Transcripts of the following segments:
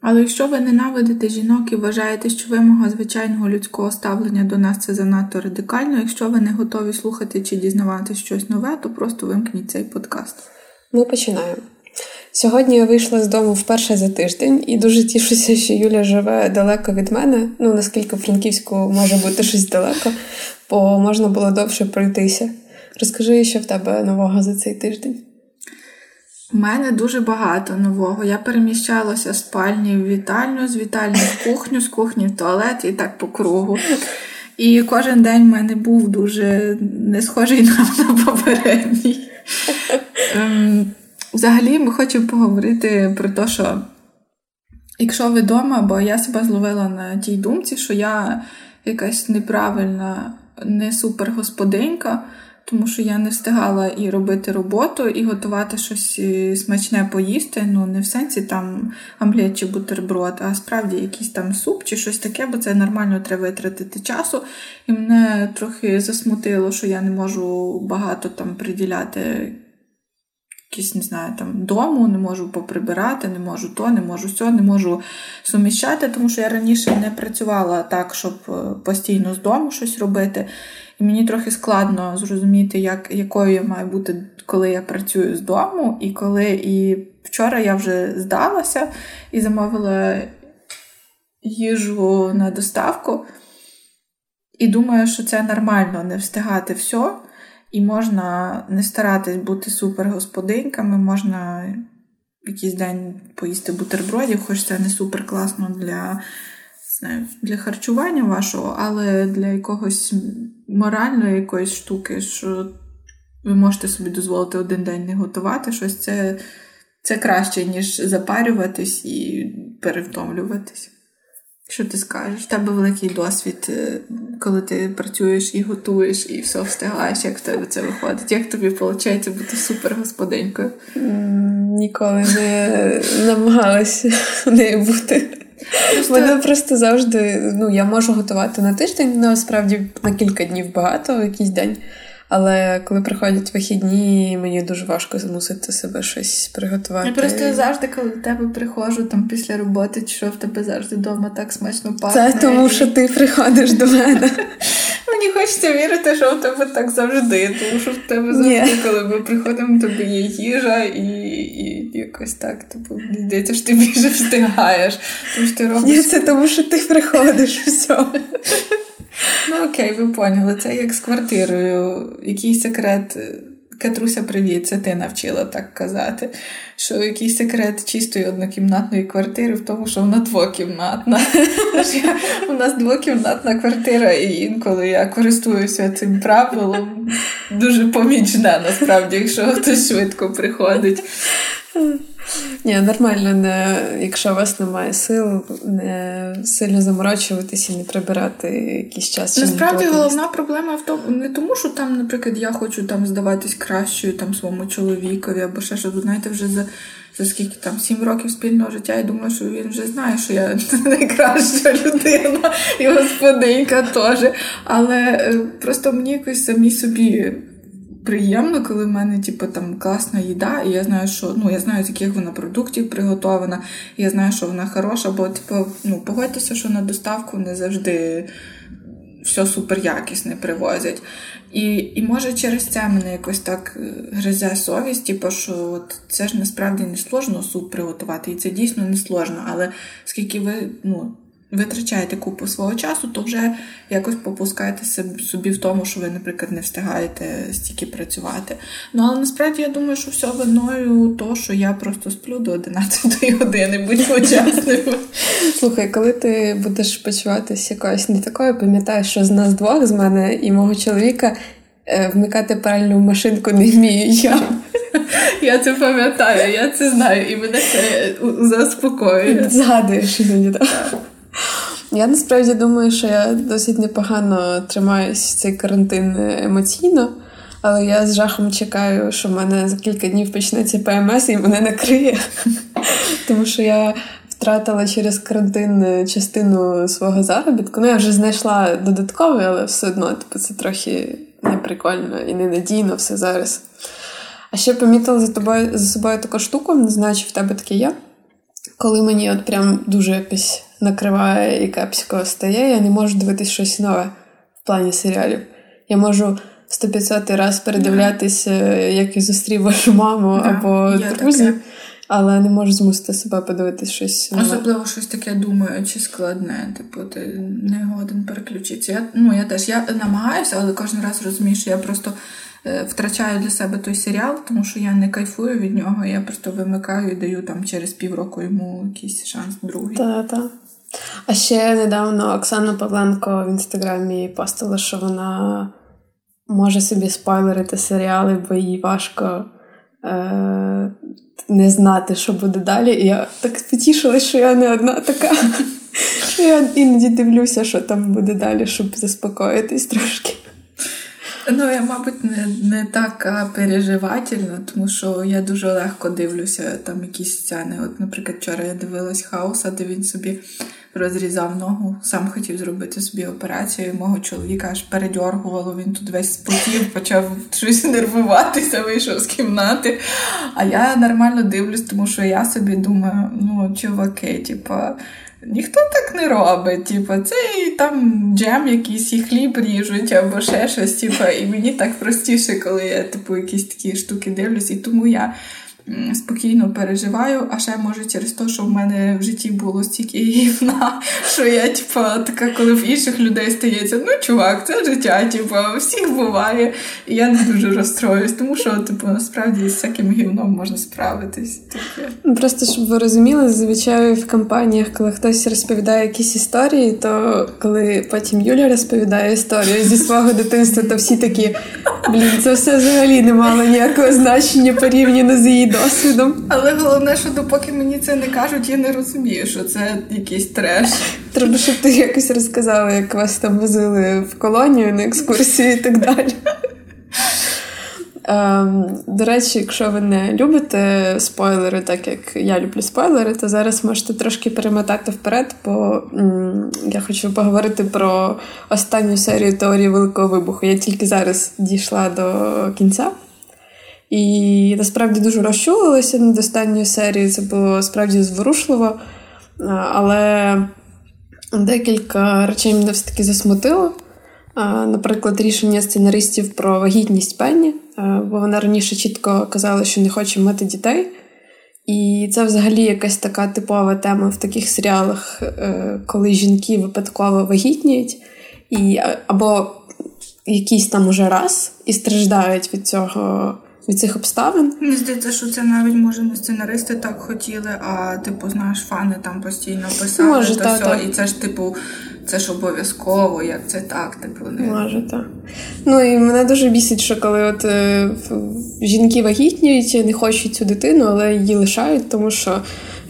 Але якщо ви ненавидите жінок і вважаєте, що вимога звичайного людського ставлення до нас це занадто радикально, якщо ви не готові слухати чи дізнавати щось нове, то просто вимкніть цей подкаст. Ми починаємо. Сьогодні я вийшла з дому вперше за тиждень і дуже тішуся, що Юля живе далеко від мене. Ну наскільки в Франківську може бути щось далеко, бо можна було довше пройтися. Розкажи, що в тебе нового за цей тиждень. У мене дуже багато нового. Я переміщалася з спальні в вітальню, з вітальні в кухню, з кухні в туалет і так по кругу. І кожен день в мене був дуже не схожий на, попередній. Ем, взагалі, ми хочемо поговорити про те, що якщо ви вдома, бо я себе зловила на тій думці, що я якась неправильна, не супергосподинька тому що я не встигала і робити роботу, і готувати щось е, смачне поїсти. Ну, не в сенсі там омлет чи бутерброд, а справді якийсь там суп чи щось таке, бо це нормально треба витратити часу. І мене трохи засмутило, що я не можу багато там приділяти. Якісь, не знаю, там дому, не можу поприбирати, не можу то, не можу сьо, не можу суміщати, тому що я раніше не працювала так, щоб е, постійно з дому щось робити. І мені трохи складно зрозуміти, як, якою я маю бути, коли я працюю з дому, і коли і вчора я вже здалася і замовила їжу на доставку. І думаю, що це нормально не встигати все, і можна не старатись бути супергосподиньками, можна якийсь день поїсти бутербродів, хоч це не супер класно для для харчування вашого, але для якогось моральної якоїсь штуки, що ви можете собі дозволити один день не готувати щось, це, це краще, ніж запарюватись і перевтомлюватись. Що ти скажеш? В тебе великий досвід, е, коли ти працюєш і готуєш, і все встигаєш, як в тебе це виходить? Як тобі виходить бути супер господинькою? Ніколи не намагалася нею бути. Просто... Мене просто завжди, ну, я можу готувати на тиждень, насправді на кілька днів багато якийсь день. Але коли приходять вихідні, мені дуже важко змусити себе щось приготувати. Я просто завжди, коли до тебе приходжу там після роботи, чи що в тебе завжди вдома так смачно пахне. Це тому, що ти приходиш до мене. Мені хочеться вірити, що в тебе так завжди, тому що в тебе завжди, Ні. коли ми приходимо, тобі є їжа і і якось так. Типу, здається, що ти більше встигаєш. Тому що ти робиш... Ні, це тому, що ти приходиш все. Ну окей, ви поняли. Це як з квартирою. Який секрет. Катруся, привіт, це ти навчила так казати. Що якийсь секрет чистої однокімнатної квартири в тому, що вона двокімнатна. У нас двокімнатна квартира, і інколи я користуюся цим правилом. Дуже помічна, насправді, якщо хтось швидко приходить. Ні, нормально, не, якщо у вас немає сил, не сильно заморочуватися і не прибирати якийсь час. Насправді головна проблема в тому, не тому, що там, наприклад, я хочу там здаватись кращою там своєму чоловікові, або ще що, знаєте, вже за за скільки там сім років спільного життя, я думаю, що він вже знає, що я найкраща людина і господинька теж. Але е, просто мені якось самі собі приємно, коли в мене типу, там класна їда, і я знаю, що ну я знаю, з яких вона продуктів приготована, і я знаю, що вона хороша, бо типу, ну, погодьтеся, що на доставку не завжди все супер якісне привозять. І і може через це мене якось так е, гризе совість, типу, що от це ж насправді не сложно суп приготувати, і це дійсно не сложно, але скільки ви ну, витрачаєте купу свого часу, то вже якось попускаєте собі в тому, що ви, наприклад, не встигаєте стільки працювати. Ну, але насправді я думаю, що все виною то, що я просто сплю до 11 години, будьмо чесними. Слухай, коли ти будеш почуватися якоюсь не такою, пам'ятаєш, що з нас двох, з мене і мого чоловіка, е, вмикати пральну машинку не вмію я. Я це пам'ятаю, я це знаю, і мене це заспокоює. Згадуєш іноді, так. Я насправді думаю, що я досить непогано тримаюсь цей карантин емоційно, але я з жахом чекаю, що в мене за кілька днів почнеться ПМС і мене накриє. Тому що я втратила через карантин частину свого заробітку. Ну, я вже знайшла додатковий, але все одно типу, це трохи неприкольно і ненадійно все зараз. А ще помітила за тобою за собою таку штуку, не знаю, чи в тебе таке є. Коли мені от прям дуже якось накриває і кепсько стає, я не можу дивитись щось нове в плані серіалів. Я можу 100-500 раз передивлятися, як я зустрів вашу маму да, або друзів, але не можу змусити себе подивитись щось. нове. Особливо щось таке думаю, чи складне. Типу, ти не годен переключитися. Я, ну, я теж я намагаюся, але кожен раз розумію, що я просто. Е, втрачаю для себе той серіал, тому що я не кайфую від нього, я просто вимикаю і даю там через півроку йому якийсь шанс другий. Так, так. А ще недавно Оксана Павленко в інстаграмі постила, що вона може собі спойлерити серіали, бо їй важко е- не знати, що буде далі. І я так потішилась, що я не одна така. що Я іноді дивлюся, що там буде далі, щоб заспокоїтись трошки. Ну, я, мабуть, не не так переживательна, тому що я дуже легко дивлюся там якісь сцени. От, наприклад, вчора я дивилась хауса, де він собі розрізав ногу, сам хотів зробити собі операцію. Мого чоловіка аж передьоргувало, він тут весь спотів, почав щось нервуватися, вийшов з кімнати. А я нормально дивлюсь, тому що я собі думаю, ну, чуваки, типа. Ніхто так не робить. Типу, це і там джем якийсь і хліб ріжуть або ще щось. Типу, і мені так простіше, коли я типу, якісь такі штуки дивлюсь. І тому я спокійно переживаю, а ще може через те, що в мене в житті було стільки гівна, що я, типа, така, коли в інших людей стається, ну, чувак, це життя, типа, всіх буває. І я не дуже розстроюсь, тому що, типу, насправді з всяким гівном можна справитись. Таке. Ну, просто щоб ви розуміли, зазвичай в компаніях, коли хтось розповідає якісь історії, то коли потім Юля розповідає історію зі свого дитинства, то всі такі, блін, це все взагалі не мало ніякого значення порівняно з її досвідом. Але головне, що допоки мені це не кажуть, я не розумію, що це якийсь треш. Треба, щоб ти якось розказала, як вас там возили в колонію на екскурсії і так далі. Ем, До речі, якщо ви не любите спойлери, так як я люблю спойлери, то зараз можете трошки перемотати вперед, бо м- я хочу поговорити про останню серію теорії Великого Вибуху. Я тільки зараз дійшла до кінця. І насправді дуже розчулилася над останньою серією. Це було справді зворушливо. Але декілька речей мене все таки засмутило. Наприклад, рішення сценаристів про вагітність Пенні, бо вона раніше чітко казала, що не хоче мати дітей. І це взагалі якась така типова тема в таких серіалах, е, коли жінки випадково вагітніють, і або якийсь там уже раз і страждають від цього від цих обставин. Мені здається, що це навіть може не сценаристи так хотіли, а типу, знаєш, фани там постійно писали може, та, все, та. і це ж типу. Це ж обов'язково, як це так, типу не може так. Ну і мене дуже бісить, що коли от е, жінки вагітніють, не хочуть цю дитину, але її лишають, тому що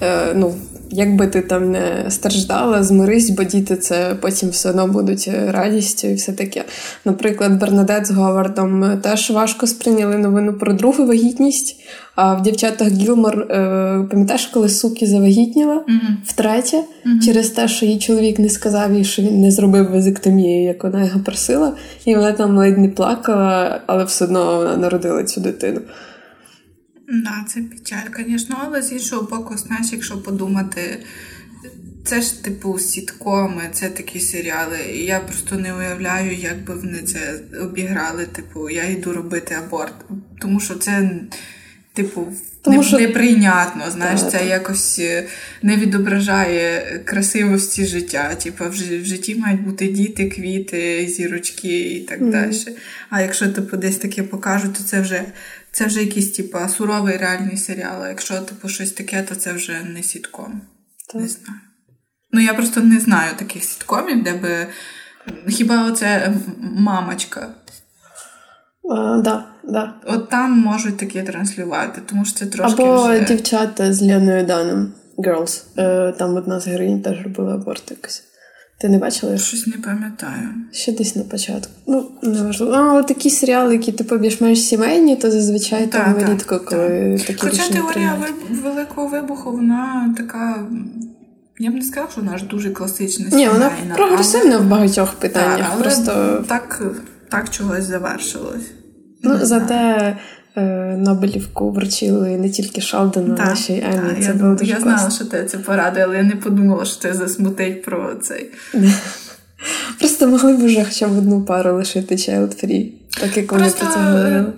е, ну, Якби ти там не страждала, змирись, бо діти це потім все одно будуть е, радістю і все таке. Наприклад, Бернадет з Говардом е, теж важко сприйняли новину про другу вагітність. А в дівчатах Гілмор, е, пам'ятаєш, коли суки завагітніла mm-hmm. втретє, mm-hmm. через те, що її чоловік не сказав їй, що він не зробив вазектомію, як вона його просила, і вона там ледь не плакала, але все одно вона народила цю дитину. Да, це печаль, звісно, але з іншого боку, знаєш, якщо подумати, це ж типу сіткоми, це такі серіали. І я просто не уявляю, як би вони це обіграли. Типу, я йду робити аборт. Тому що це, типу, тому не, що... неприйнятно. Знаєш, так, це так. якось е, не відображає красивості життя. Типу, в житті мають бути діти, квіти, зірочки і так mm. далі. А якщо типу, десь таке покажуть, то це вже це вже якийсь, типу, суровий реальний серіал. А якщо типу, щось таке, то це вже не сітком. Так. Не знаю. Ну, я просто не знаю таких сіткомів, де би. Хіба оце мамочка? А, да, да. От там можуть таке транслювати, тому що це трошки. Або вже... дівчата з Ляною Даном Girls. Е, там одна з героїнь теж робила аборт якось. Ти не бачила? Щось не пам'ятаю. Ще десь на початку. Ну, неважливо. Ну, але такі серіали, які типу більш-менш сімейні, то зазвичай так, там так, рідко, коли так. такі Хоча теорія приймають. великого вибуху, вона така. Я б не сказала, що вона ж дуже класична. Ні, вона прогресивна але... в багатьох питаннях. Так, але Просто так, так чогось завершилось. ну, зате Нобелівку вручили не тільки Шалдену, а Так, ще й так, Емі. Це я, було дуже я класно. знала, що ти це порадив, але я не подумала, що ти засмутить про цей. Просто могли б вже хоча б одну пару лишити child free, так як вони про це говорили.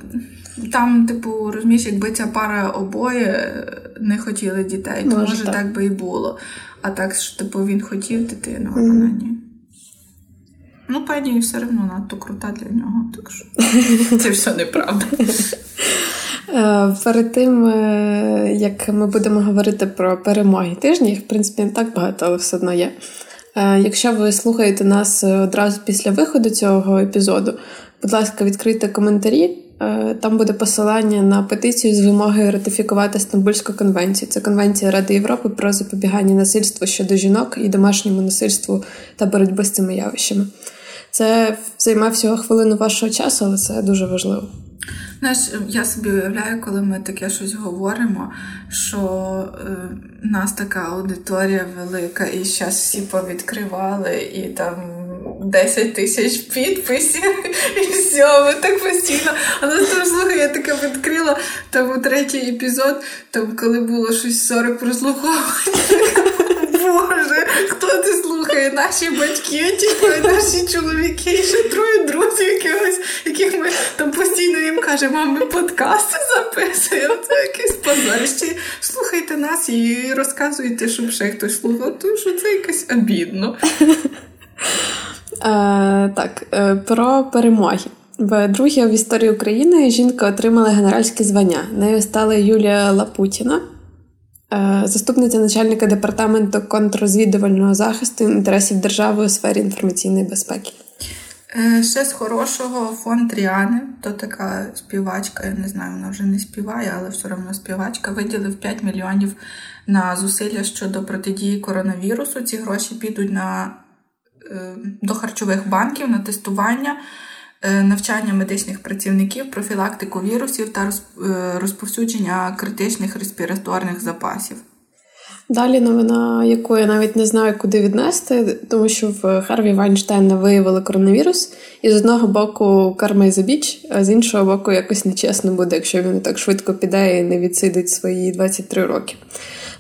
е, там, типу, розумієш, якби ця пара обоє не хотіли дітей, то Може, може так. так би і було. А так, що типу він хотів дитину, а вона ні. Ну, пані все одно надто крута для нього, так що це все неправда. Е, Перед тим, е, як ми будемо говорити про перемоги тижня, їх в принципі не так багато, але все одно є. Е, Якщо ви слухаєте нас одразу після виходу цього епізоду, будь ласка, відкрийте коментарі. Е, Там буде посилання на петицію з вимогою ратифікувати Стамбульську конвенцію. Це конвенція Ради Європи про запобігання насильству щодо жінок і домашньому насильству та боротьби з цими явищами. Це займе всього хвилину вашого часу, але це дуже важливо. Знаєш, я собі уявляю, коли ми таке щось говоримо, що е, нас така аудиторія велика, і зараз всі повідкривали, і там 10 тисяч підписів, і все, ми так постійно. А нас там слухай, я таке відкрила там у третій епізод, там коли було щось 40 прослуховувань. Боже, хто це слухає? Наші батьки, тільки наші чоловіки, ще троє друзів якихось, яких ми там постійно їм кажемо, а ми подкасти записуємо. Це якийсь позорище. Слухайте нас і розказуйте, щоб ще хтось слухав, тому що це якось обідно. Е, так, е, про перемоги. Вдруге в історії України жінка отримала генеральське звання. Нею стала Юлія Лапутіна, е, заступниця начальника департаменту контррозвідувального захисту інтересів держави у сфері інформаційної безпеки. Е, Ще з хорошого фон Тріани, то така співачка, я не знаю, вона вже не співає, але все одно співачка, виділив 5 мільйонів на зусилля щодо протидії коронавірусу. Ці гроші підуть на, до харчових банків на тестування, е, навчання медичних працівників, профілактику вірусів та е, розповсюдження критичних респіраторних запасів. Далі новина, яку я навіть не знаю, куди віднести, тому що в Харві Вайнштейна виявили коронавірус, і з одного боку карма із біч, а з іншого боку, якось нечесно буде, якщо він так швидко піде і не відсидить свої 23 роки.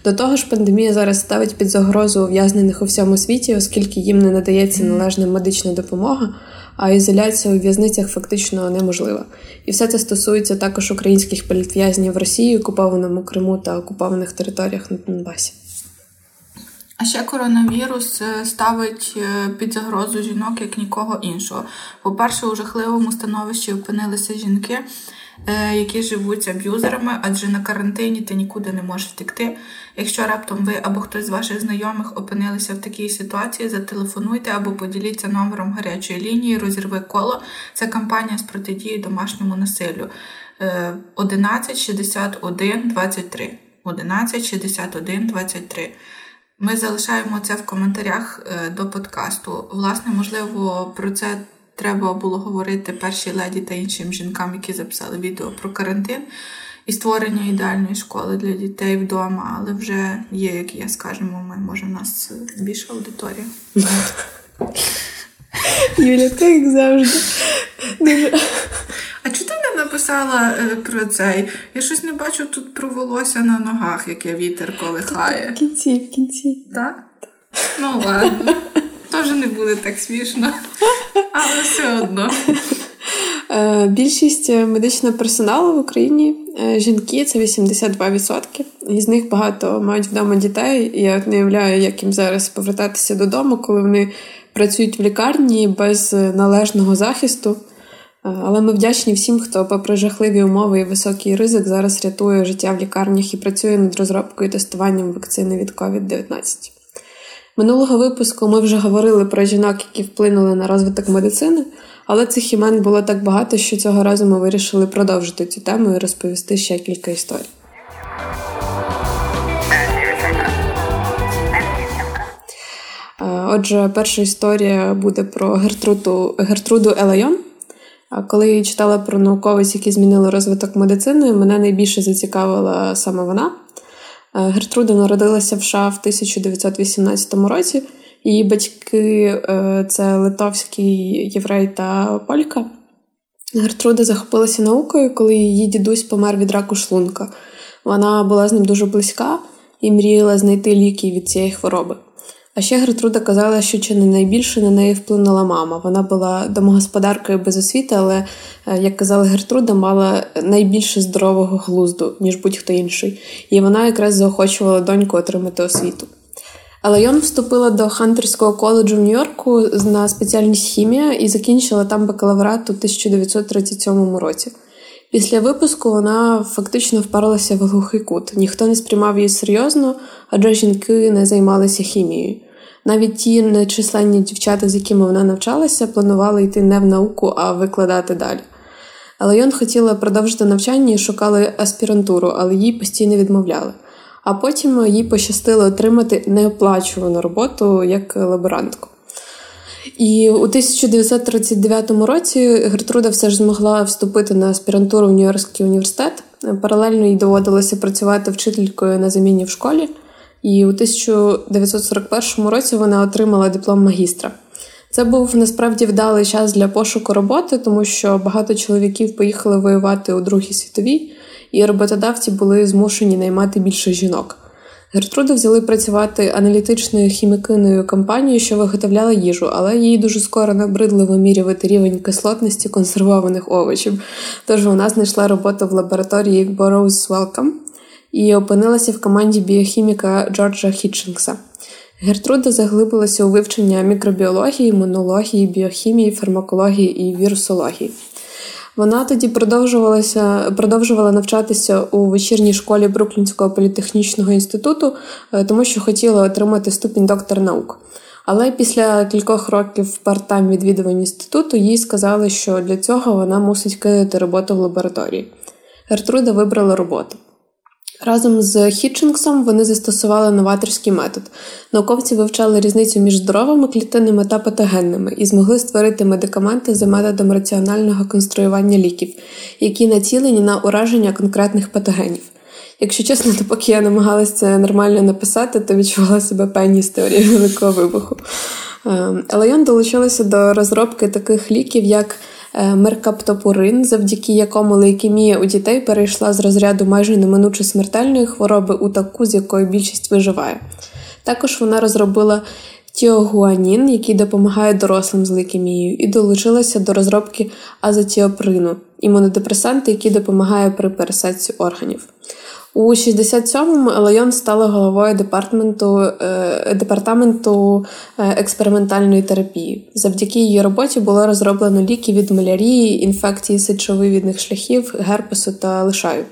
До того ж, пандемія зараз ставить під загрозу ув'язнених у всьому світі, оскільки їм не надається належна медична допомога, а ізоляція у в'язницях фактично неможлива. І все це стосується також українських політв'язнів в Росії, окупованому Криму та окупованих територіях на Донбасі. А ще коронавірус е, ставить е, під загрозу жінок як нікого іншого. По-перше, у жахливому становищі опинилися жінки, які живуть аб'юзерами, адже на карантині ти нікуди не можеш втекти. Якщо раптом ви або хтось з ваших знайомих опинилися в такій ситуації, зателефонуйте або поділіться номером гарячої лінії, розірви коло. Це кампанія з протидії домашньому насиллю. Е, 11 61 23. 11 61 23. Ми залишаємо це в коментарях е, до подкасту. Власне, можливо, про це треба було говорити першій леді та іншим жінкам, які записали відео про карантин і створення ідеальної школи для дітей вдома. Але вже є, як я скажемо, ми може в нас більша аудиторія. Юля, ти як завжди. Дуже... А чого ти не написала е, про цей? Я щось не бачу тут про волосся на ногах, яке вітер колихає. В кінці, в кінці. Так? Ну ладно. Теж не буде так смішно. Але все одно. Е, Більшість медичного персоналу в Україні е, жінки це 82%. Із них багато мають вдома дітей. І я не уявляю, як їм зараз повертатися додому, коли вони працюють в лікарні без належного захисту. Е, Але ми вдячні всім, хто, попри жахливі умови і високий ризик, зараз рятує життя в лікарнях і працює над розробкою і тестуванням вакцини від COVID-19. Минулого випуску ми вже говорили про жінок, які вплинули на розвиток медицини, але цих імен було так багато, що цього разу ми вирішили продовжити цю тему і розповісти ще кілька історій. Е, Отже, перша історія буде про Гертруду Гертруду Елайон. Коли я читала про науковиць, які змінили розвиток медицини, мене найбільше зацікавила саме вона. Гертруда народилася в США в 1918 році. Її батьки е, це литовський єврей та полька. Гертруда захопилася наукою, коли її дідусь помер від раку шлунка. Вона була з ним дуже близька і мріяла знайти ліки від цієї хвороби. А ще Гертруда казала, що чи не найбільше на неї вплинула мама. Вона була домогосподаркою без освіти, але, е, як казала Гертруда, мала найбільше здорового глузду, ніж будь-хто інший. І вона якраз заохочувала доньку отримати освіту. Але Йон вступила до Хантерського коледжу в Нью-Йорку на спеціальність хімія і закінчила там бакалаврат у 1937 році. Після випуску вона фактично впарилася в глухий кут. Ніхто не сприймав її серйозно, адже жінки не займалися хімією. Навіть ті нечисленні дівчата, з якими вона навчалася, планували йти не в науку, а викладати далі. Але Йон хотіла продовжити навчання і шукали аспірантуру, але їй постійно відмовляли. А потім їй пощастило отримати неоплачувану роботу як лаборантку. І у 1939 році Гертруда все ж змогла вступити на аспірантуру в Нью-Йоркський університет. Паралельно їй доводилося працювати вчителькою на заміні в школі. І у 1941 році вона отримала диплом магістра. Це був насправді вдалий час для пошуку роботи, тому що багато чоловіків поїхали воювати у Другій світовій, і роботодавці були змушені наймати більше жінок. Гертруду взяли працювати аналітичною хімікиною компанією, що виготовляла їжу, але їй дуже скоро набридли вимірювати рівень кислотності консервованих овочів. Тож вона знайшла роботу в лабораторії Burroughs Wellcome і опинилася в команді біохіміка Джорджа Хітчингса. Гертруда заглибилася у вивчення мікробіології, імунології, біохімії, фармакології і вірусології. Вона тоді продовжувалася, продовжувала навчатися у вечірній школі Бруклінського політехнічного інституту, е, тому що хотіла отримати ступінь доктор наук. Але після кількох років парт-тайм відвідувань інституту їй сказали, що для цього вона мусить кинути роботу в лабораторії. Гертруда вибрала роботу. Разом з Хітчингсом вони застосували новаторський метод. Науковці вивчали різницю між здоровими клітинами та патогенними і змогли створити медикаменти за методом раціонального конструювання ліків, які націлені на ураження конкретних патогенів. Якщо чесно, то поки я намагалася це нормально написати, то відчувала себе певні з теорії великого вибуху. Ем, Елайон долучилася до розробки таких ліків, як меркаптопурин, завдяки якому лейкемія у дітей перейшла з розряду майже неминуче смертельної хвороби у таку, з якою більшість виживає. Також вона розробила тіогуанін, який допомагає дорослим з лейкемією, і долучилася до розробки азотіоприну, імунодепресанти, який допомагає при пересадці органів. У 67-му Елайон стала головою департаменту е, департаменту е, експериментальної терапії. Завдяки її роботі було розроблено ліки від малярії, інфекції сечовивідних шляхів, герпесу та лишаю.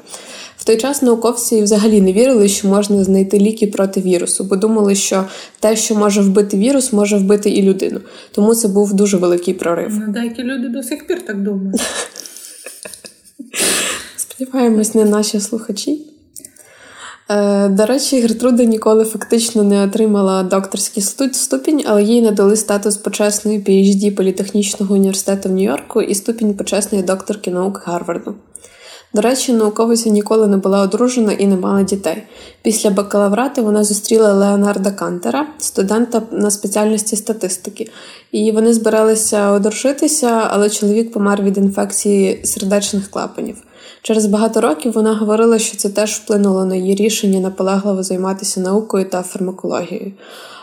В той час науковці взагалі не вірили, що можна знайти ліки проти вірусу, бо думали, що те, що може вбити вірус, може вбити і людину. Тому це був дуже великий прорив. Ну, деякі люди до сих пір так думають. Сподіваємось, не наші слухачі. Е, до речі, Гертруда ніколи фактично не отримала докторський ступінь, але їй надали статус почесної PhD Політехнічного університету в Нью-Йорку і ступінь почесної докторки наук Гарварду. До речі, науковиця ніколи не була одружена і не мала дітей. Після бакалаврату вона зустріла Леонарда Кантера, студента на спеціальності статистики, і вони збиралися одружитися, але чоловік помер від інфекції сердечних клапанів. Через багато років вона говорила, що це теж вплинуло на її рішення наполегливо займатися наукою та фармакологією.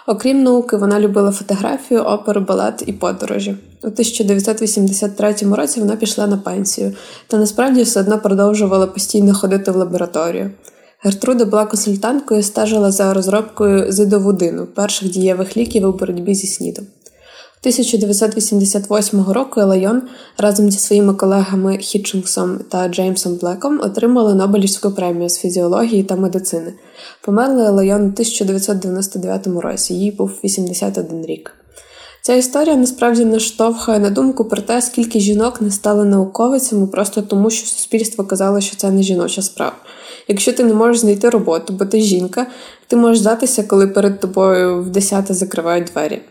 Окрім науки, вона любила фотографію, оперу, балет і подорожі. У 1983 році вона пішла на пенсію, та насправді все одно продовжувала постійно ходити в лабораторію. Гертруда була консультанткою і стежила за розробкою зидовудину, перших дієвих ліків у боротьбі зі снідом. 1988 року Елайон разом зі своїми колегами Хітчингсом та Джеймсом Блеком отримали Нобелівську премію з фізіології та медицини. Померли Елайон у 1999 році, їй був 81 рік. Ця історія насправді наштовхує на думку про те, скільки жінок не стали науковицями просто тому, що суспільство казало, що це не жіноча справа. Якщо ти не можеш знайти роботу, бо ти жінка, ти можеш здатися, коли перед тобою в десяте закривають двері.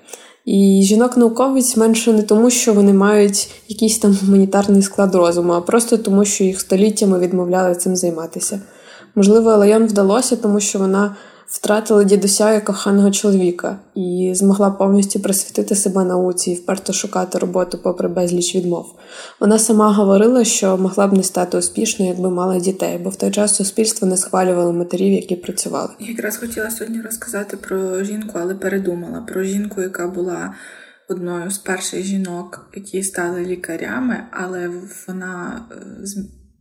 І жінок-науковиць менше не тому, що вони мають якийсь там гуманітарний склад розуму, а просто тому, що їх століттями відмовляли цим займатися. Можливо, Лайон вдалося, тому що вона втратила дідуся як коханого чоловіка і змогла повністю присвятити себе науці і вперто шукати роботу попри безліч відмов. Вона сама говорила, що могла б не стати успішною, якби мала дітей, бо в той час суспільство не схвалювало матерів, які працювали. Я якраз хотіла сьогодні розказати про жінку, але передумала про жінку, яка була. Одною з перших жінок, які стали лікарями, але вона, е,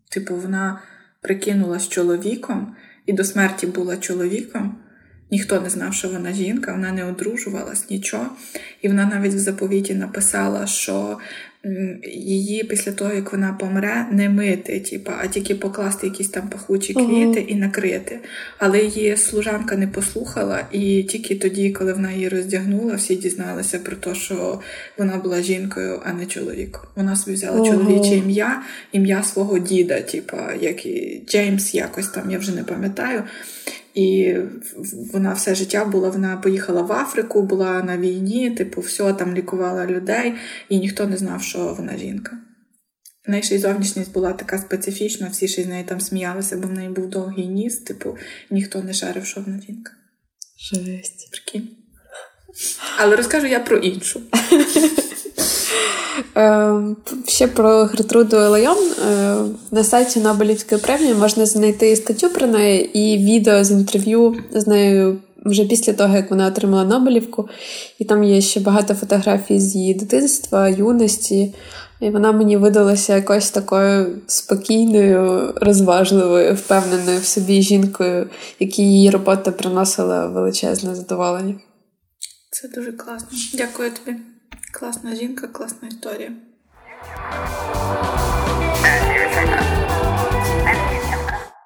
типу, вона прикинулась чоловіком і до смерті була чоловіком. Ніхто не знав, що вона жінка, вона не одружувалась, нічого. І вона навіть в заповіті написала, що її після того, як вона помре, не мити, типу, а тільки покласти якісь там пахучі квіти uh і накрити. Але її служанка не послухала, і тільки тоді, коли вона її роздягнула, всі дізналися про те, що вона була жінкою, а не чоловіком. Вона собі взяла uh чоловіче ім'я, ім'я свого діда, типу, як і Джеймс, якось там, я вже не пам'ятаю. І вона все життя була, вона поїхала в Африку, була на війні, типу, все там лікувала людей, і ніхто не знав, що вона жінка. В неї ще й зовнішність була така специфічна, всі ще з неї там сміялися, бо в неї був довгий ніс, типу, ніхто не шарив, що вона жінка. Жесть. Прикинь. Але розкажу я про іншу. Е, ще про Гертруду Елайон. Е, на сайті Нобелівської премії можна знайти статтю про неї і відео з інтерв'ю з нею вже після того, як вона отримала Нобелівку. І там є ще багато фотографій з її дитинства, юності. І вона мені видалася якось такою спокійною, розважливою, впевненою в собі жінкою, якій її робота приносила величезне задоволення. Це дуже класно. Дякую тобі. Класна жінка, класна історія.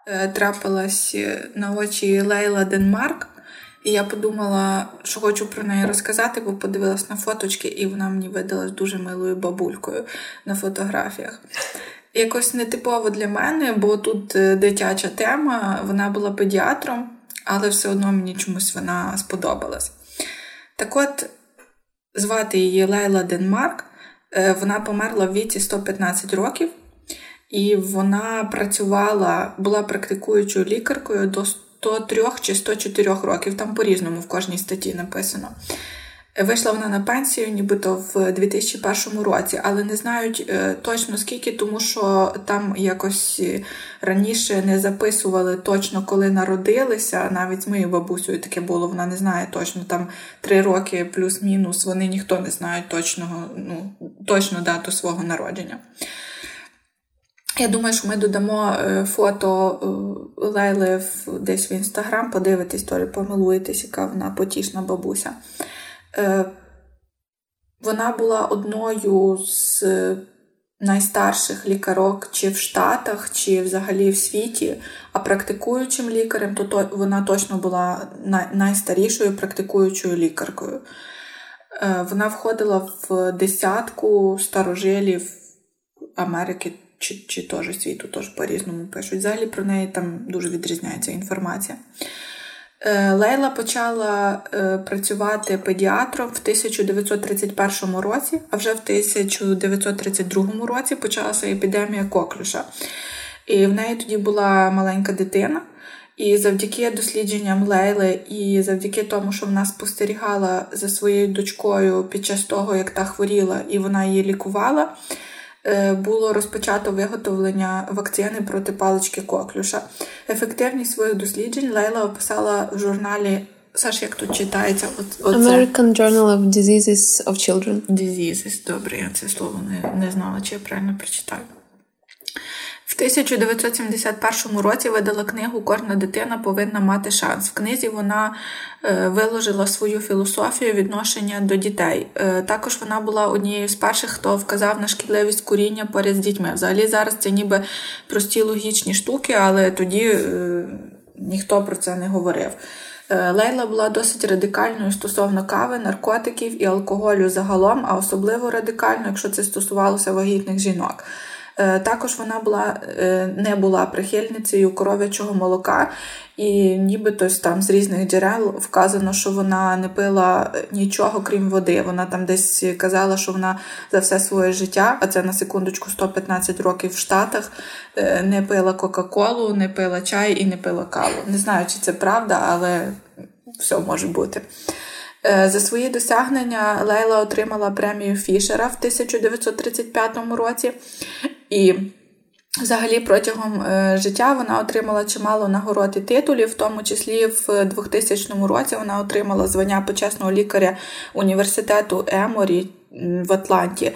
Е, трапилась на очі Лейла Денмарк, і я подумала, що хочу про неї розказати, бо подивилась на фоточки, і вона мені видалась дуже милою бабулькою на фотографіях. Якось нетипово для мене, бо тут е, дитяча тема, вона була педіатром, але все одно мені чомусь вона сподобалась. Так от, звати її Лейла Денмарк. Е, вона померла в віці 115 років, і вона працювала, була практикуючою лікаркою до 103 чи 104 років. Там по-різному в кожній статті написано. Вийшла вона на пенсію, нібито в 2001 році, але не знають е, точно скільки, тому що там якось раніше не записували точно, коли народилися. Навіть з моєю бабусею таке було. Вона не знає точно там три роки плюс-мінус. Вони ніхто не знає точного, ну, точно дату свого народження. Я думаю, що ми додамо е, фото е, Лейли десь в інстаграм, подивитись, то помилуєтесь, яка вона потішна бабуся. Е, вона була одною з найстарших лікарок чи в Штатах, чи взагалі в світі, а практикуючим лікарем, то вона точно була найстарішою практикуючою лікаркою. Е, вона входила в десятку старожилів Америки чи чи теж світу, теж по-різному пишуть. Взагалі про неї там дуже відрізняється інформація. Е, Лейла почала е, працювати педіатром в 1931 році, а вже в 1932 році почалася епідемія коклюша. І в неї тоді була маленька дитина. І завдяки дослідженням Лейли, і завдяки тому, що вона спостерігала за своєю дочкою під час того, як та хворіла, і вона її лікувала. Е, було розпочато виготовлення вакцини проти палички коклюша. Ефективність своїх досліджень Лейла описала в журналі. Саш, як тут читається? От, American Journal of Diseases of Children. Diseases, добре, я це слово не, не знала, чи я правильно прочитаю. В 1971 році видала книгу Кожна дитина повинна мати шанс. В книзі вона е, виложила свою філософію відношення до дітей. Е, також вона була однією з перших, хто вказав на шкідливість куріння поряд з дітьми. Взагалі зараз це ніби прості логічні штуки, але тоді е, ніхто про це не говорив. Лейла була досить радикальною стосовно кави, наркотиків і алкоголю загалом, а особливо радикально, якщо це стосувалося вагітних жінок. Е, також вона була е, не була прихильницею коров'ячого молока, і нібито там з різних джерел вказано, що вона не пила нічого крім води. Вона там десь казала, що вона за все своє життя, а це на секундочку 115 років в Штатах, е, не пила Кока-Колу, не пила чай і не пила каву. Не знаю, чи це правда, але все може бути. За свої досягнення Лейла отримала премію Фішера в 1935 році. І Взагалі, протягом е, життя вона отримала чимало нагород і титулів, в тому числі в 2000 році вона отримала звання почесного лікаря університету Еморі в Атланті.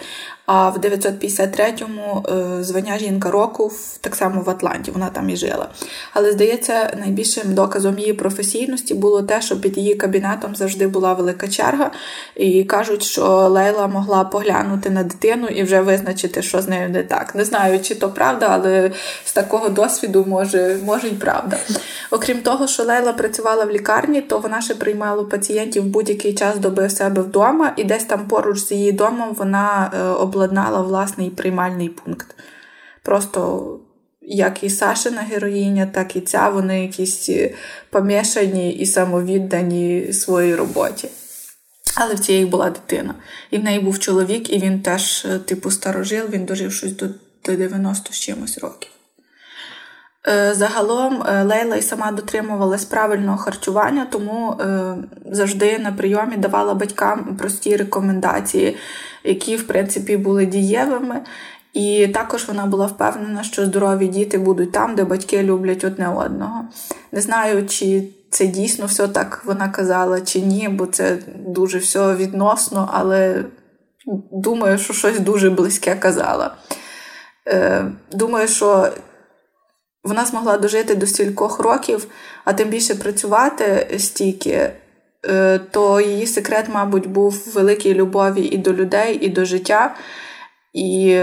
А в 953-му е, звання жінка року так само в Атланті, вона там і жила. Але здається, найбільшим доказом її професійності було те, що під її кабінетом завжди була велика черга, і кажуть, що Лейла могла поглянути на дитину і вже визначити, що з нею не так. Не знаю, чи то правда, але з такого досвіду може, може й правда. Окрім того, що Лейла працювала в лікарні, то вона ще приймала пацієнтів будь-який час доби в себе вдома, і десь там поруч з її домом вона е, обладнала власний приймальний пункт. Просто як і Сашина героїня, так і ця вони якісь е, помішані і самовіддані своїй роботі. Але в цієї була дитина. І в неї був чоловік, і він теж, е, типу, старожил, він дожив щось до 90 з чимось років. Е, загалом Лейла й сама дотримувалась правильного харчування, тому завжди на прийомі давала батькам прості рекомендації, які, в принципі, були дієвими. І також вона була впевнена, що здорові діти будуть там, де батьки люблять одне одного. Не знаю, чи це дійсно все так вона казала, чи ні, бо це дуже все відносно, але думаю, що щось дуже близьке казала. Е, Думаю, що вона змогла дожити до стількох років, а тим більше працювати стільки. Е, то її секрет, мабуть, був в великій любові і до людей, і до життя. І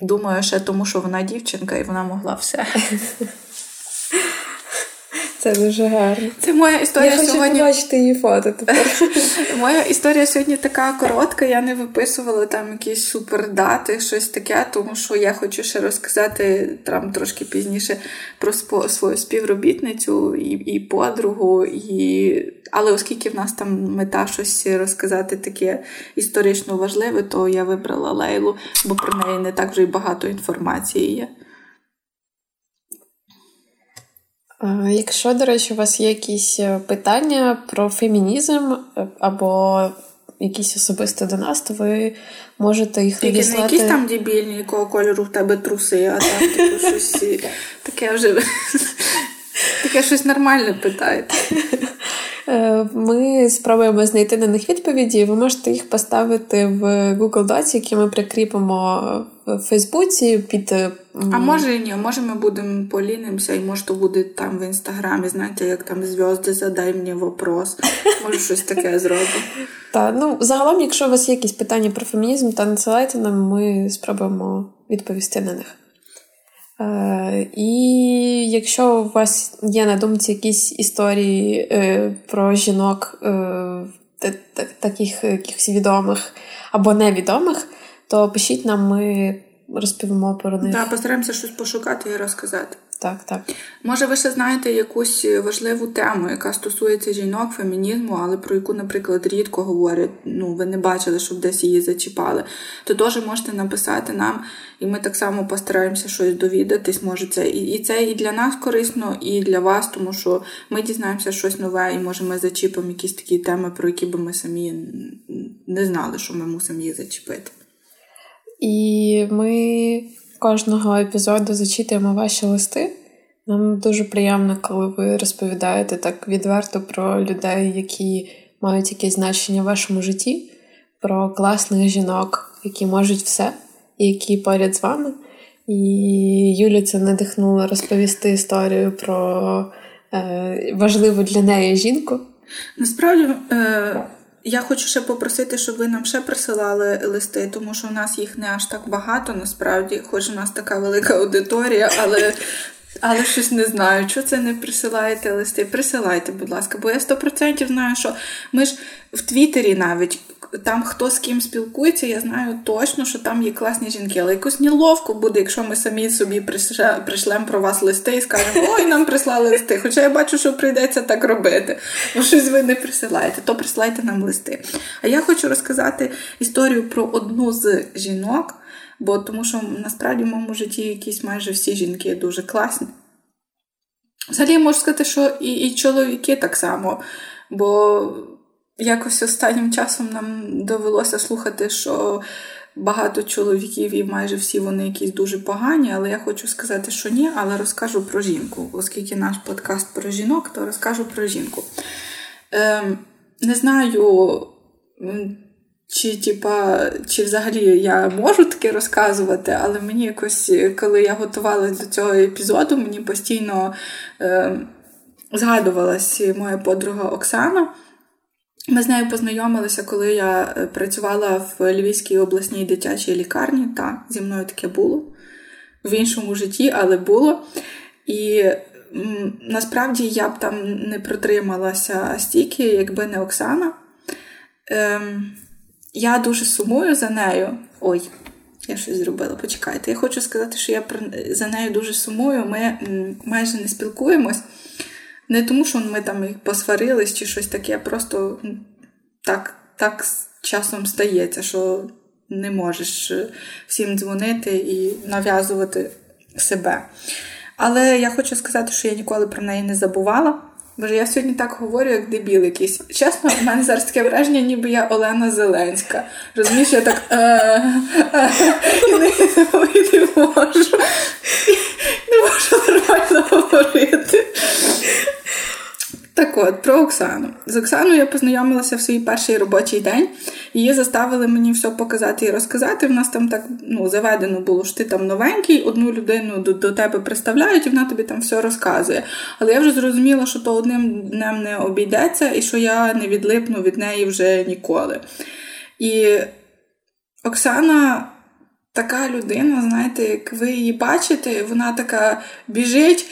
думаю, ще тому, що вона дівчинка, і вона могла все. Це дуже гарно. Це моя історія Я хочу сьогодні. побачити її фото тепер. Моя історія сьогодні така коротка. Я не виписувала там якісь супердати, щось таке, тому що я хочу ще розказати там трошки пізніше про свою співробітницю і і подругу. І... Але оскільки в нас там мета щось розказати таке історично важливе, то я вибрала Лейлу, бо про неї не так вже й багато інформації є. Якщо, до речі, у вас є якісь е, питання про фемінізм е, або якісь особисто до нас, то ви можете їх Тільки надіслати. не якісь там дебільні, якого кольору в тебе труси, а там типу щось таке вже таке щось нормальне питаєте. Е, ми спробуємо знайти на них відповіді. Ви можете їх поставити в Google Docs, які ми прикріпимо в Фейсбуці під. Е, а може і ні, може ми будемо полінимося, і може то буде там в інстаграмі, знаєте, як там зв'язки, задай мені вопрос. Може, щось таке зробимо. Так, ну загалом, якщо у вас є якісь питання про фемінізм, то надсилайте нам, ми спробуємо відповісти на них. Е, і якщо у вас є на думці якісь історії е, про жінок, е, таких якихось відомих або невідомих, то пишіть нам, ми розповімо про них. Так, постараємося щось пошукати і розказати. Так, так. Може, ви ще знаєте якусь важливу тему, яка стосується жінок, фемінізму, але про яку, наприклад, рідко говорять, ну, ви не бачили, щоб десь її зачіпали, то теж можете написати нам, і ми так само постараємося щось довідатись. Може, це і, і це і для нас корисно, і для вас, тому що ми дізнаємося щось нове, і може ми зачіпимо якісь такі теми, про які би ми самі не знали, що ми мусимо їх зачепити. І ми кожного епізоду зачитуємо ваші листи. Нам дуже приємно, коли ви розповідаєте так відверто про людей, які мають якесь значення в вашому житті, про класних жінок, які можуть все, і які поряд з вами. І Юлю це надихнуло розповісти історію про е, важливу для неї жінку. Насправді. Е... Я хочу ще попросити, щоб ви нам ще присилали листи, тому що у нас їх не аж так багато, насправді, хоч у нас така велика аудиторія, але але щось не знаю, що це не присилаєте листи. Присилайте, будь ласка, бо я 100% знаю, що ми ж в Твіттері навіть там хто з ким спілкується, я знаю точно, що там є класні жінки, але якось неловко буде, якщо ми самі собі прийшлемо про вас листи і скажемо, ой, нам прислали листи. Хоча я бачу, що прийдеться так робити, бо щось ви не присилаєте, то присилайте нам листи. А я хочу розказати історію про одну з жінок, бо тому що насправді в моєму житті якісь майже всі жінки дуже класні. Взагалі, я можу сказати, що і, і чоловіки так само, бо якось останнім часом нам довелося слухати, що багато чоловіків і майже всі вони якісь дуже погані, але я хочу сказати, що ні, але розкажу про жінку. Оскільки наш подкаст про жінок, то розкажу про жінку. Ем, Не знаю. Чи типа, чи взагалі я можу таке розказувати, але мені якось, коли я готувалася до цього епізоду, мені постійно е, згадувалась моя подруга Оксана. Ми з нею познайомилися, коли я е, працювала в Львівській обласній дитячій лікарні. Так, зі мною таке було в іншому житті, але було. І насправді я б там не протрималася стільки, якби не Оксана. Ем, Я дуже сумую за нею. Ой, я щось зробила, почекайте. Я хочу сказати, що я за нею дуже сумую. Ми майже не спілкуємось. Не тому, що ми там їх посварились чи щось таке, просто так так часом стається, що не можеш е, всім дзвонити і нав'язувати себе. Але я хочу сказати, що я ніколи про неї не забувала. Боже, я сьогодні так говорю, як дебіл якийсь. Чесно, в мене зараз таке враження, ніби я Олена Зеленська. Розумієш, я так і не можу. Не можу нормально говорити. Так от, про Оксану. З Оксаною я познайомилася в свій перший робочий день. Її заставили мені все показати і розказати. В нас там так ну, заведено було, що ти там новенький, одну людину до, до тебе представляють, і вона тобі там все розказує. Але я вже зрозуміла, що то одним днем не обійдеться, і що я не відлипну від неї вже ніколи. І Оксана. Така людина, знаєте, як ви її бачите, вона така біжить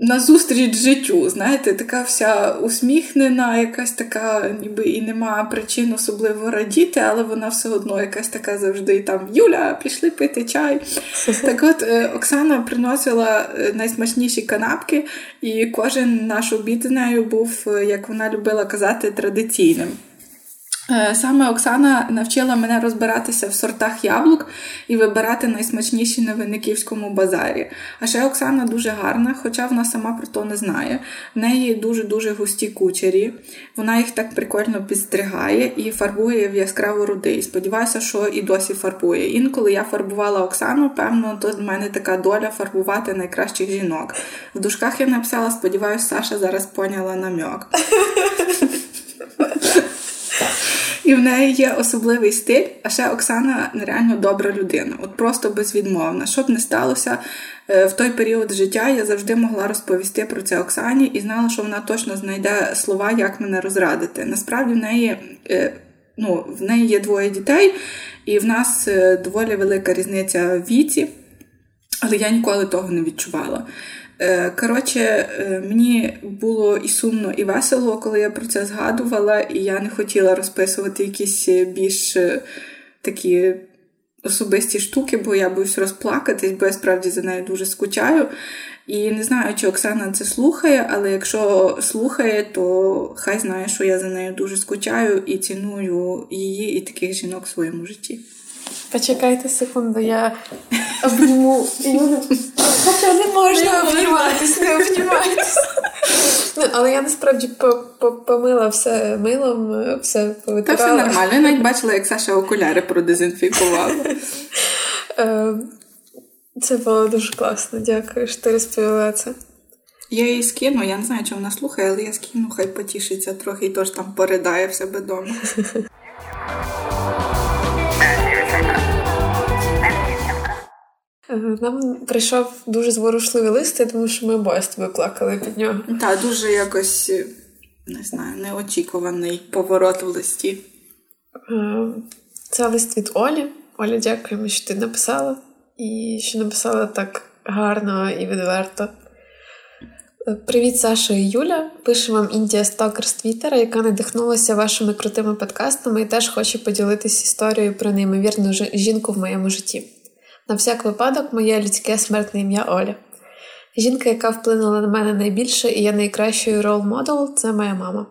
назустріч життю, знаєте, така вся усміхнена, якась така, ніби і нема причин особливо радіти, але вона все одно якась така завжди там Юля, пішли пити чай. Так от е, Оксана приносила е, найсмачніші канапки, і кожен наш обід з нею був, е, як вона любила казати, традиційним. Е, саме Оксана навчила мене розбиратися в сортах яблук і вибирати найсмачніші на Винниківському базарі. А ще Оксана дуже гарна, хоча вона сама про то не знає. В неї дуже-дуже густі кучері. Вона їх так прикольно підстригає і фарбує в яскраво рудий. Сподіваюся, що і досі фарбує. Інколи я фарбувала Оксану, певно, то в мене така доля фарбувати найкращих жінок. В дужках я написала, сподіваюся, Саша зараз поняла намьок. І в неї є особливий стиль, а ще Оксана нереально добра людина, от просто безвідмовна. Що б не сталося е, в той період життя, я завжди могла розповісти про це Оксані і знала, що вона точно знайде слова, як мене розрадити. Насправді в неї. Е, ну, в неї є двоє дітей, і в нас е, доволі велика різниця в віці, але я ніколи того не відчувала. Е, коротше, е, мені було і сумно, і весело, коли я про це згадувала, і я не хотіла розписувати якісь е, більш такі особисті штуки, бо я боюсь розплакатись, бо я справді за нею дуже скучаю. І не знаю, чи Оксана це слухає, але якщо слухає, то хай знає, що я за нею дуже скучаю і ціную її і таких жінок в своєму житті. Почекайте секунду, я обніму Юлю. Хоча не можна обніматись, не обніматись. Ну, але я насправді помила все милом, все повитирала. Та все нормально. Я навіть бачила, як Саша окуляри продезінфікувала. Е, це було дуже класно. Дякую, що ти розповіла це. Я її скину, я не знаю, чи вона слухає, але я скину, хай потішиться трохи і тож там поридає в себе вдома. Нам прийшов дуже зворушливий лист, тому що ми обоє з тобою плакали під нього. Так, дуже якось е, не знаю, неочікуваний поворот в листі. Е, це лист від Олі. Оля, дякуємо, що ти написала, і що написала так гарно і відверто. Привіт, Саша і Юля. Пише вам Індія Стокер з Твіттера, яка надихнулася вашими крутими подкастами і теж хоче поділитися історією про неймовірну жінку в моєму житті. На всяк випадок, моє людське смертне ім'я Оля. Жінка, яка вплинула на мене найбільше і є найкращою рол-модел, це моя мама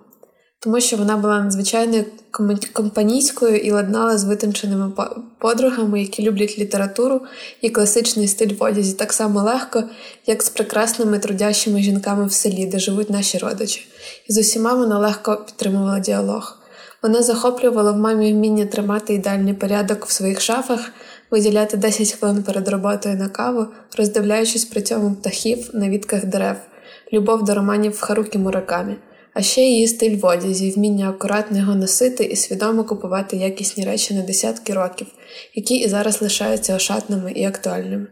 тому що вона була надзвичайно компанійською і ладнала з витонченими подругами, які люблять літературу і класичний стиль в одязі так само легко, як з прекрасними трудящими жінками в селі, де живуть наші родичі. І з усіма вона легко підтримувала діалог. Вона захоплювала в мамі вміння тримати ідеальний порядок в своїх шафах, виділяти 10 хвилин перед роботою на каву, роздивляючись при цьому птахів на вітках дерев, любов до романів Харукі Муракамі а ще її стиль в одязі, вміння акуратно його носити і свідомо купувати якісні речі на десятки років, які і зараз лишаються ошатними і актуальними.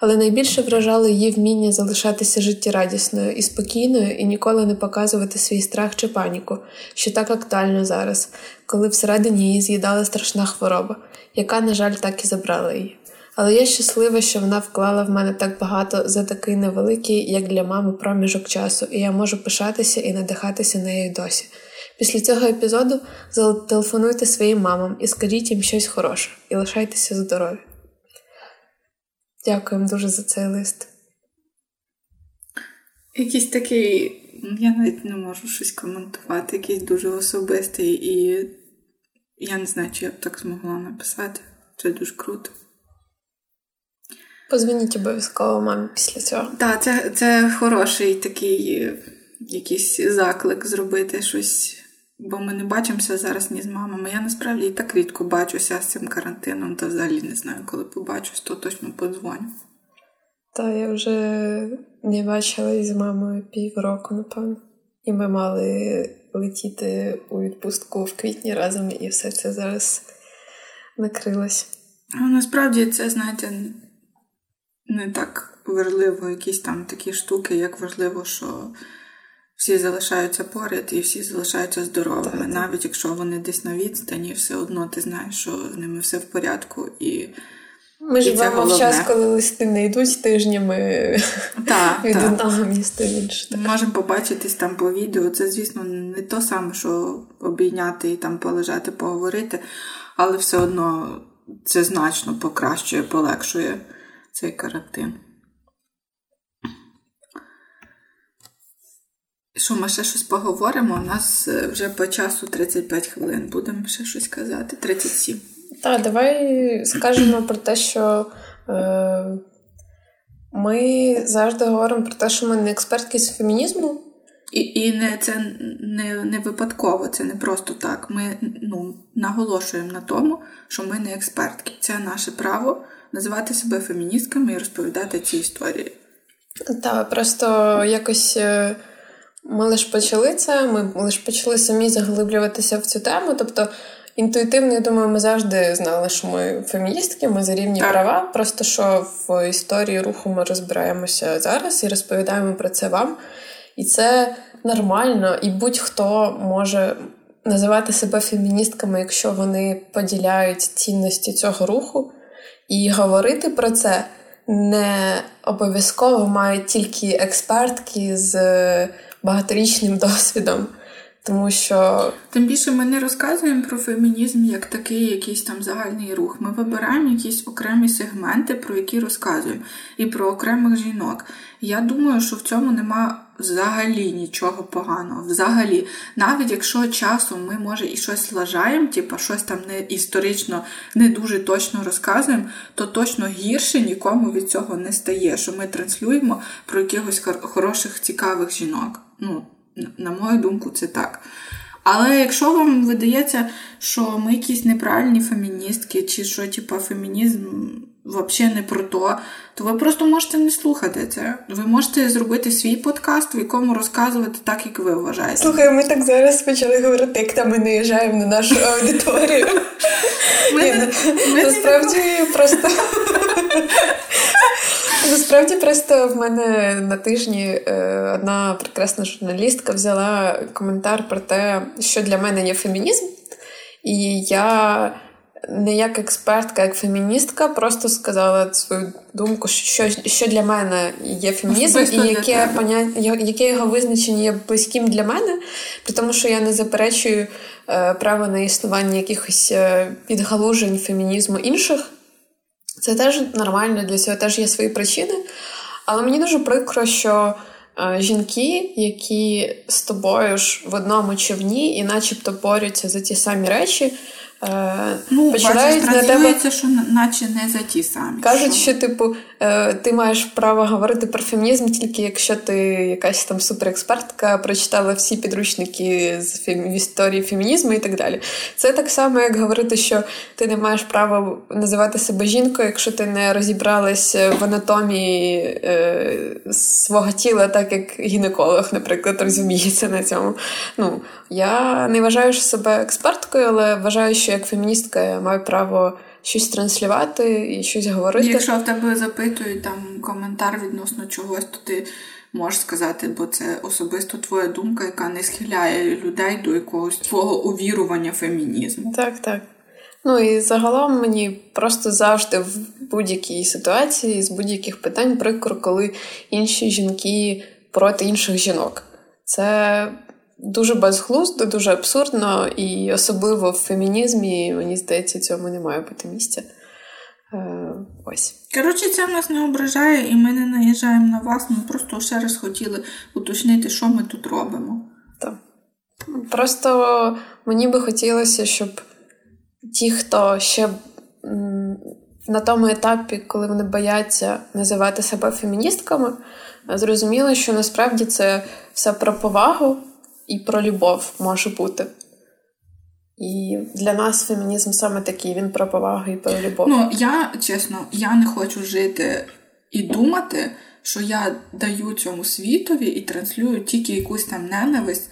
Але найбільше вражало її вміння залишатися життєрадісною і спокійною і ніколи не показувати свій страх чи паніку, що так актуально зараз, коли всередині її з'їдала страшна хвороба, яка, на жаль, так і забрала її. Але я щаслива, що вона вклала в мене так багато за такий невеликий, як для мами, проміжок часу, і я можу пишатися і надихатися нею досі. Після цього епізоду зателефонуйте своїм мамам і скажіть їм щось хороше, і лишайтеся здорові. Дякуємо дуже за цей лист. Якийсь такий, я навіть не можу щось коментувати, якийсь дуже особистий, і я не знаю, чи я б так змогла написати. Це дуже круто. Позвоніть обов'язково мамі після цього. Так, це це хороший такий якийсь заклик зробити щось, бо ми не бачимося зараз ні з мамами. Я насправді і так рідко бачуся з цим карантином, та взагалі не знаю, коли побачусь, то точно подзвоню. Та я вже не бачила із мамою півроку, напевно. І ми мали летіти у відпустку в квітні разом, і все це зараз накрилось. Ну, насправді це, знаєте, не так важливо якісь там такі штуки, як важливо, що всі залишаються поряд і всі залишаються здоровими. Так. Навіть якщо вони десь на відстані, все одно ти знаєш, що з ними все в порядку. і ми живемо в час, коли листи не йдуть тижнями та, від та. одного міста в інше. Можемо побачитись там по відео. Це, звісно, не то саме, що обійняти і там полежати, поговорити, але все одно це значно покращує, полегшує цей карантин. Що, ми ще щось поговоримо? У нас е, вже по часу 35 хвилин. Будемо ще щось казати. 37. Так, давай скажемо про те, що е, ми завжди говоримо про те, що ми не експертки з фемінізму. І і не це не не випадково, це не просто так. Ми ну, наголошуємо на тому, що ми не експертки. Це наше право називати себе феміністками і розповідати ці історії. Так, просто якось е, ми лише почали це, ми лише почали самі заглиблюватися в цю тему. Тобто, інтуїтивно, я думаю, ми завжди знали, що ми феміністки, ми за рівні так. права. Просто що в історії руху ми розбираємося зараз і розповідаємо про це вам. І це нормально, і будь-хто може називати себе феміністками, якщо вони поділяють цінності цього руху. І говорити про це не обов'язково мають тільки експертки з багаторічним досвідом. Тому що тим більше ми не розказуємо про фемінізм як такий якийсь там загальний рух. Ми вибираємо якісь окремі сегменти, про які розказуємо, і про окремих жінок. Я думаю, що в цьому нема взагалі нічого поганого. Взагалі, навіть якщо часом ми, може, і щось лажаємо, типу щось там не історично не дуже точно розказуємо, то точно гірше нікому від цього не стає, що ми транслюємо про якихось хороших, цікавих жінок. Ну, на мою думку, це так. Але якщо вам видається, що ми якісь неправильні феміністки, чи що, типу, фемінізм взагалі не про то, то ви просто можете не слухати це. Ви можете зробити свій подкаст, в якому розказувати так, як ви вважаєте. Слухай, ми так зараз почали говорити, як там ми наїжджаємо на нашу аудиторію. Насправді просто. Насправді просто в мене на тижні е, одна прекрасна журналістка взяла коментар про те, що для мене є фемінізм, і я не як експертка, як феміністка, просто сказала свою думку, що що для мене є фемінізм, і яке поняття, яке його визначення є близьким для мене, при тому, що я не заперечую е, право на існування якихось е, підгалужень фемінізму інших. Це теж нормально, для цього теж є свої причини. Але мені дуже прикро, що е, жінки, які з тобою ж в одному човні і начебто борються за ті самі речі, Е, ну, починають бачиш, на тебе... що наче не за ті самі. Кажуть, що, що типу, ти маєш право говорити про фемінізм тільки якщо ти якась там суперекспертка, прочитала всі підручники з фем... історії фемінізму і так далі. Це так само, як говорити, що ти не маєш права називати себе жінкою, якщо ти не розібралась в анатомії е, свого тіла, так як гінеколог, наприклад, розуміється на цьому. Ну, Я не вважаю себе експерткою, але вважаю, що як феміністка я маю право щось транслювати і щось говорити. Якщо в тебе запитують там коментар відносно чогось, то ти можеш сказати, бо це особисто твоя думка, яка не схиляє людей до якогось твого увірування фемінізму. Так, так. Ну і загалом мені просто завжди в будь-якій ситуації з будь-яких питань прикро, коли інші жінки проти інших жінок. Це дуже безглуздо, дуже абсурдно, і особливо в фемінізмі, мені здається, цьому не має бути місця. Е, ось. Коротше, це в нас не ображає, і ми не наїжджаємо на вас. Ми просто ще раз хотіли уточнити, що ми тут робимо. Так. Просто мені би хотілося, щоб ті, хто ще на тому етапі, коли вони бояться називати себе феміністками, зрозуміли, що насправді це все про повагу і про любов може бути. І для нас фемінізм саме такий, він про повагу і про любов. Ну, я чесно, я не хочу жити і думати, що я даю цьому світові і транслюю тільки якусь там ненависть,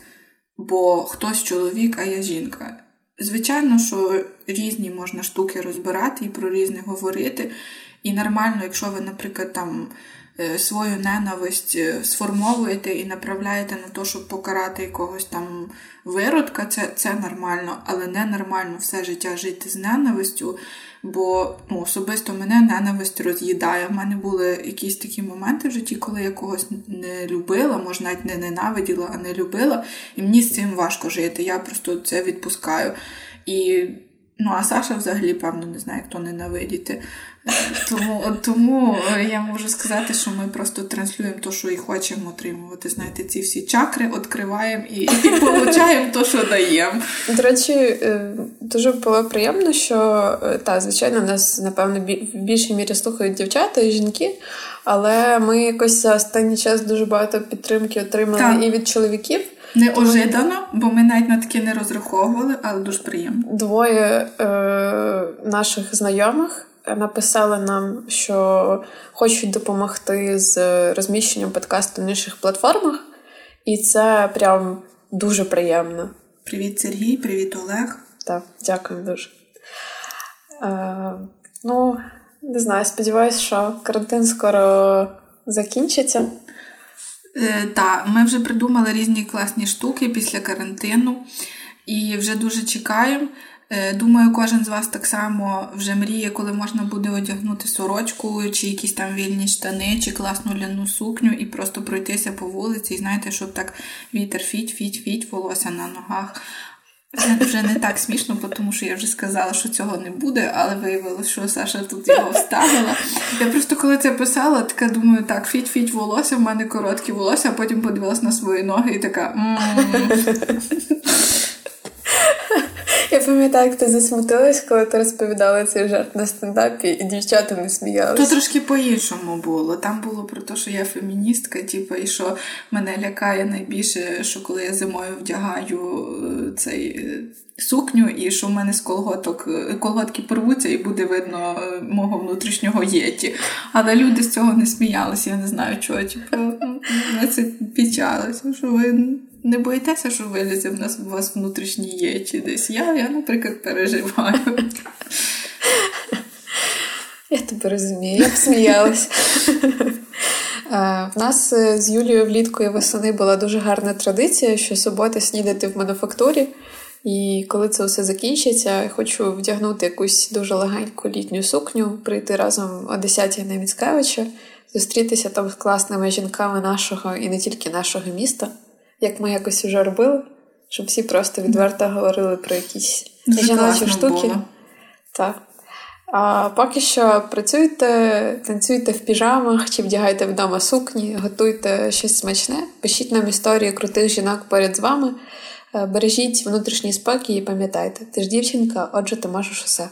бо хтось чоловік, а я жінка. Звичайно, що різні можна штуки розбирати і про різне говорити. І нормально, якщо ви, наприклад, там свою ненависть е, сформовуєте і направляєте на те, щоб покарати якогось там виродка, це це нормально, але не нормально все життя жити з ненавистю. Бо ну, особисто мене ненависть роз'їдає. У мене були якісь такі моменти в житті, коли я когось не любила, може навіть не ненавиділа, а не любила. І мені з цим важко жити. Я просто це відпускаю. І Ну, а Саша взагалі, певно, не знає, хто ненавидіти. Тому тому е, я можу сказати, що ми просто транслюємо те, що і хочемо отримувати. Знаєте, ці всі чакри відкриваємо і, і получаємо те, що даємо. До речі, е, дуже було приємно, що е, та, звичайно, нас, напевно, в більшій мірі слухають дівчата і жінки, але ми якось за останній час дуже багато підтримки отримали так. і від чоловіків. Неожиданно, бо ми навіть на таке не розраховували, але дуже приємно. Двоє е, наших знайомих написали нам, що хочуть допомогти з розміщенням подкасту на інших платформах, і це прям дуже приємно. Привіт, Сергій, привіт, Олег. Так, дякую дуже. Е, Ну, не знаю, сподіваюся, що карантин скоро закінчиться. Е, Так, ми вже придумали різні класні штуки після карантину і вже дуже чекаємо. Е, думаю, кожен з вас так само вже мріє, коли можна буде одягнути сорочку, чи якісь там вільні штани, чи класну ляну сукню, і просто пройтися по вулиці, і знаєте, щоб так вітер фіть, фіть, фіть, волосся на ногах. Вже, вже не так смішно, тому що я вже сказала, що цього не буде, але виявилося, що Саша тут його вставила. Я просто коли це писала, така думаю, так, фіть-фіть волосся, в мене короткі волосся, а потім подивилась на свої ноги і така. Я пам'ятаю, як ти засмутилась, коли ти розповідала цей жарт на стендапі, і дівчата не сміялися. То трошки по-іншому було. Там було про те, що я феміністка, типу, і що мене лякає найбільше, що коли я зимою вдягаю е, цей е, сукню, і що в мене з колготок е, колготки порвуться, і буде видно мого внутрішнього єті. Але люди з цього не сміялися, я не знаю чого. Типу, це печалися, що ви. Не боїтеся, що вилізе в нас у вас внутрішній є чи десь. Я, я, наприклад, переживаю. Я тебе розумію, я б сміялася. В нас е, з Юлією влітку і восени була дуже гарна традиція, що суботи снідати в мануфактурі. І коли це все закінчиться, хочу вдягнути якусь дуже легеньку літню сукню, прийти разом о 10-й на Міцкевича, зустрітися там з класними жінками нашого і не тільки нашого міста, як ми якось вже робили, щоб всі просто відверто говорили про якісь жіночі штуки. Було. Так. А поки що працюйте, танцюйте в піжамах чи вдягайте вдома сукні, готуйте щось смачне, пишіть нам історії крутих жінок поряд з вами. Е, бережіть внутрішній спокій і пам'ятайте, ти ж дівчинка, отже, ти можеш усе.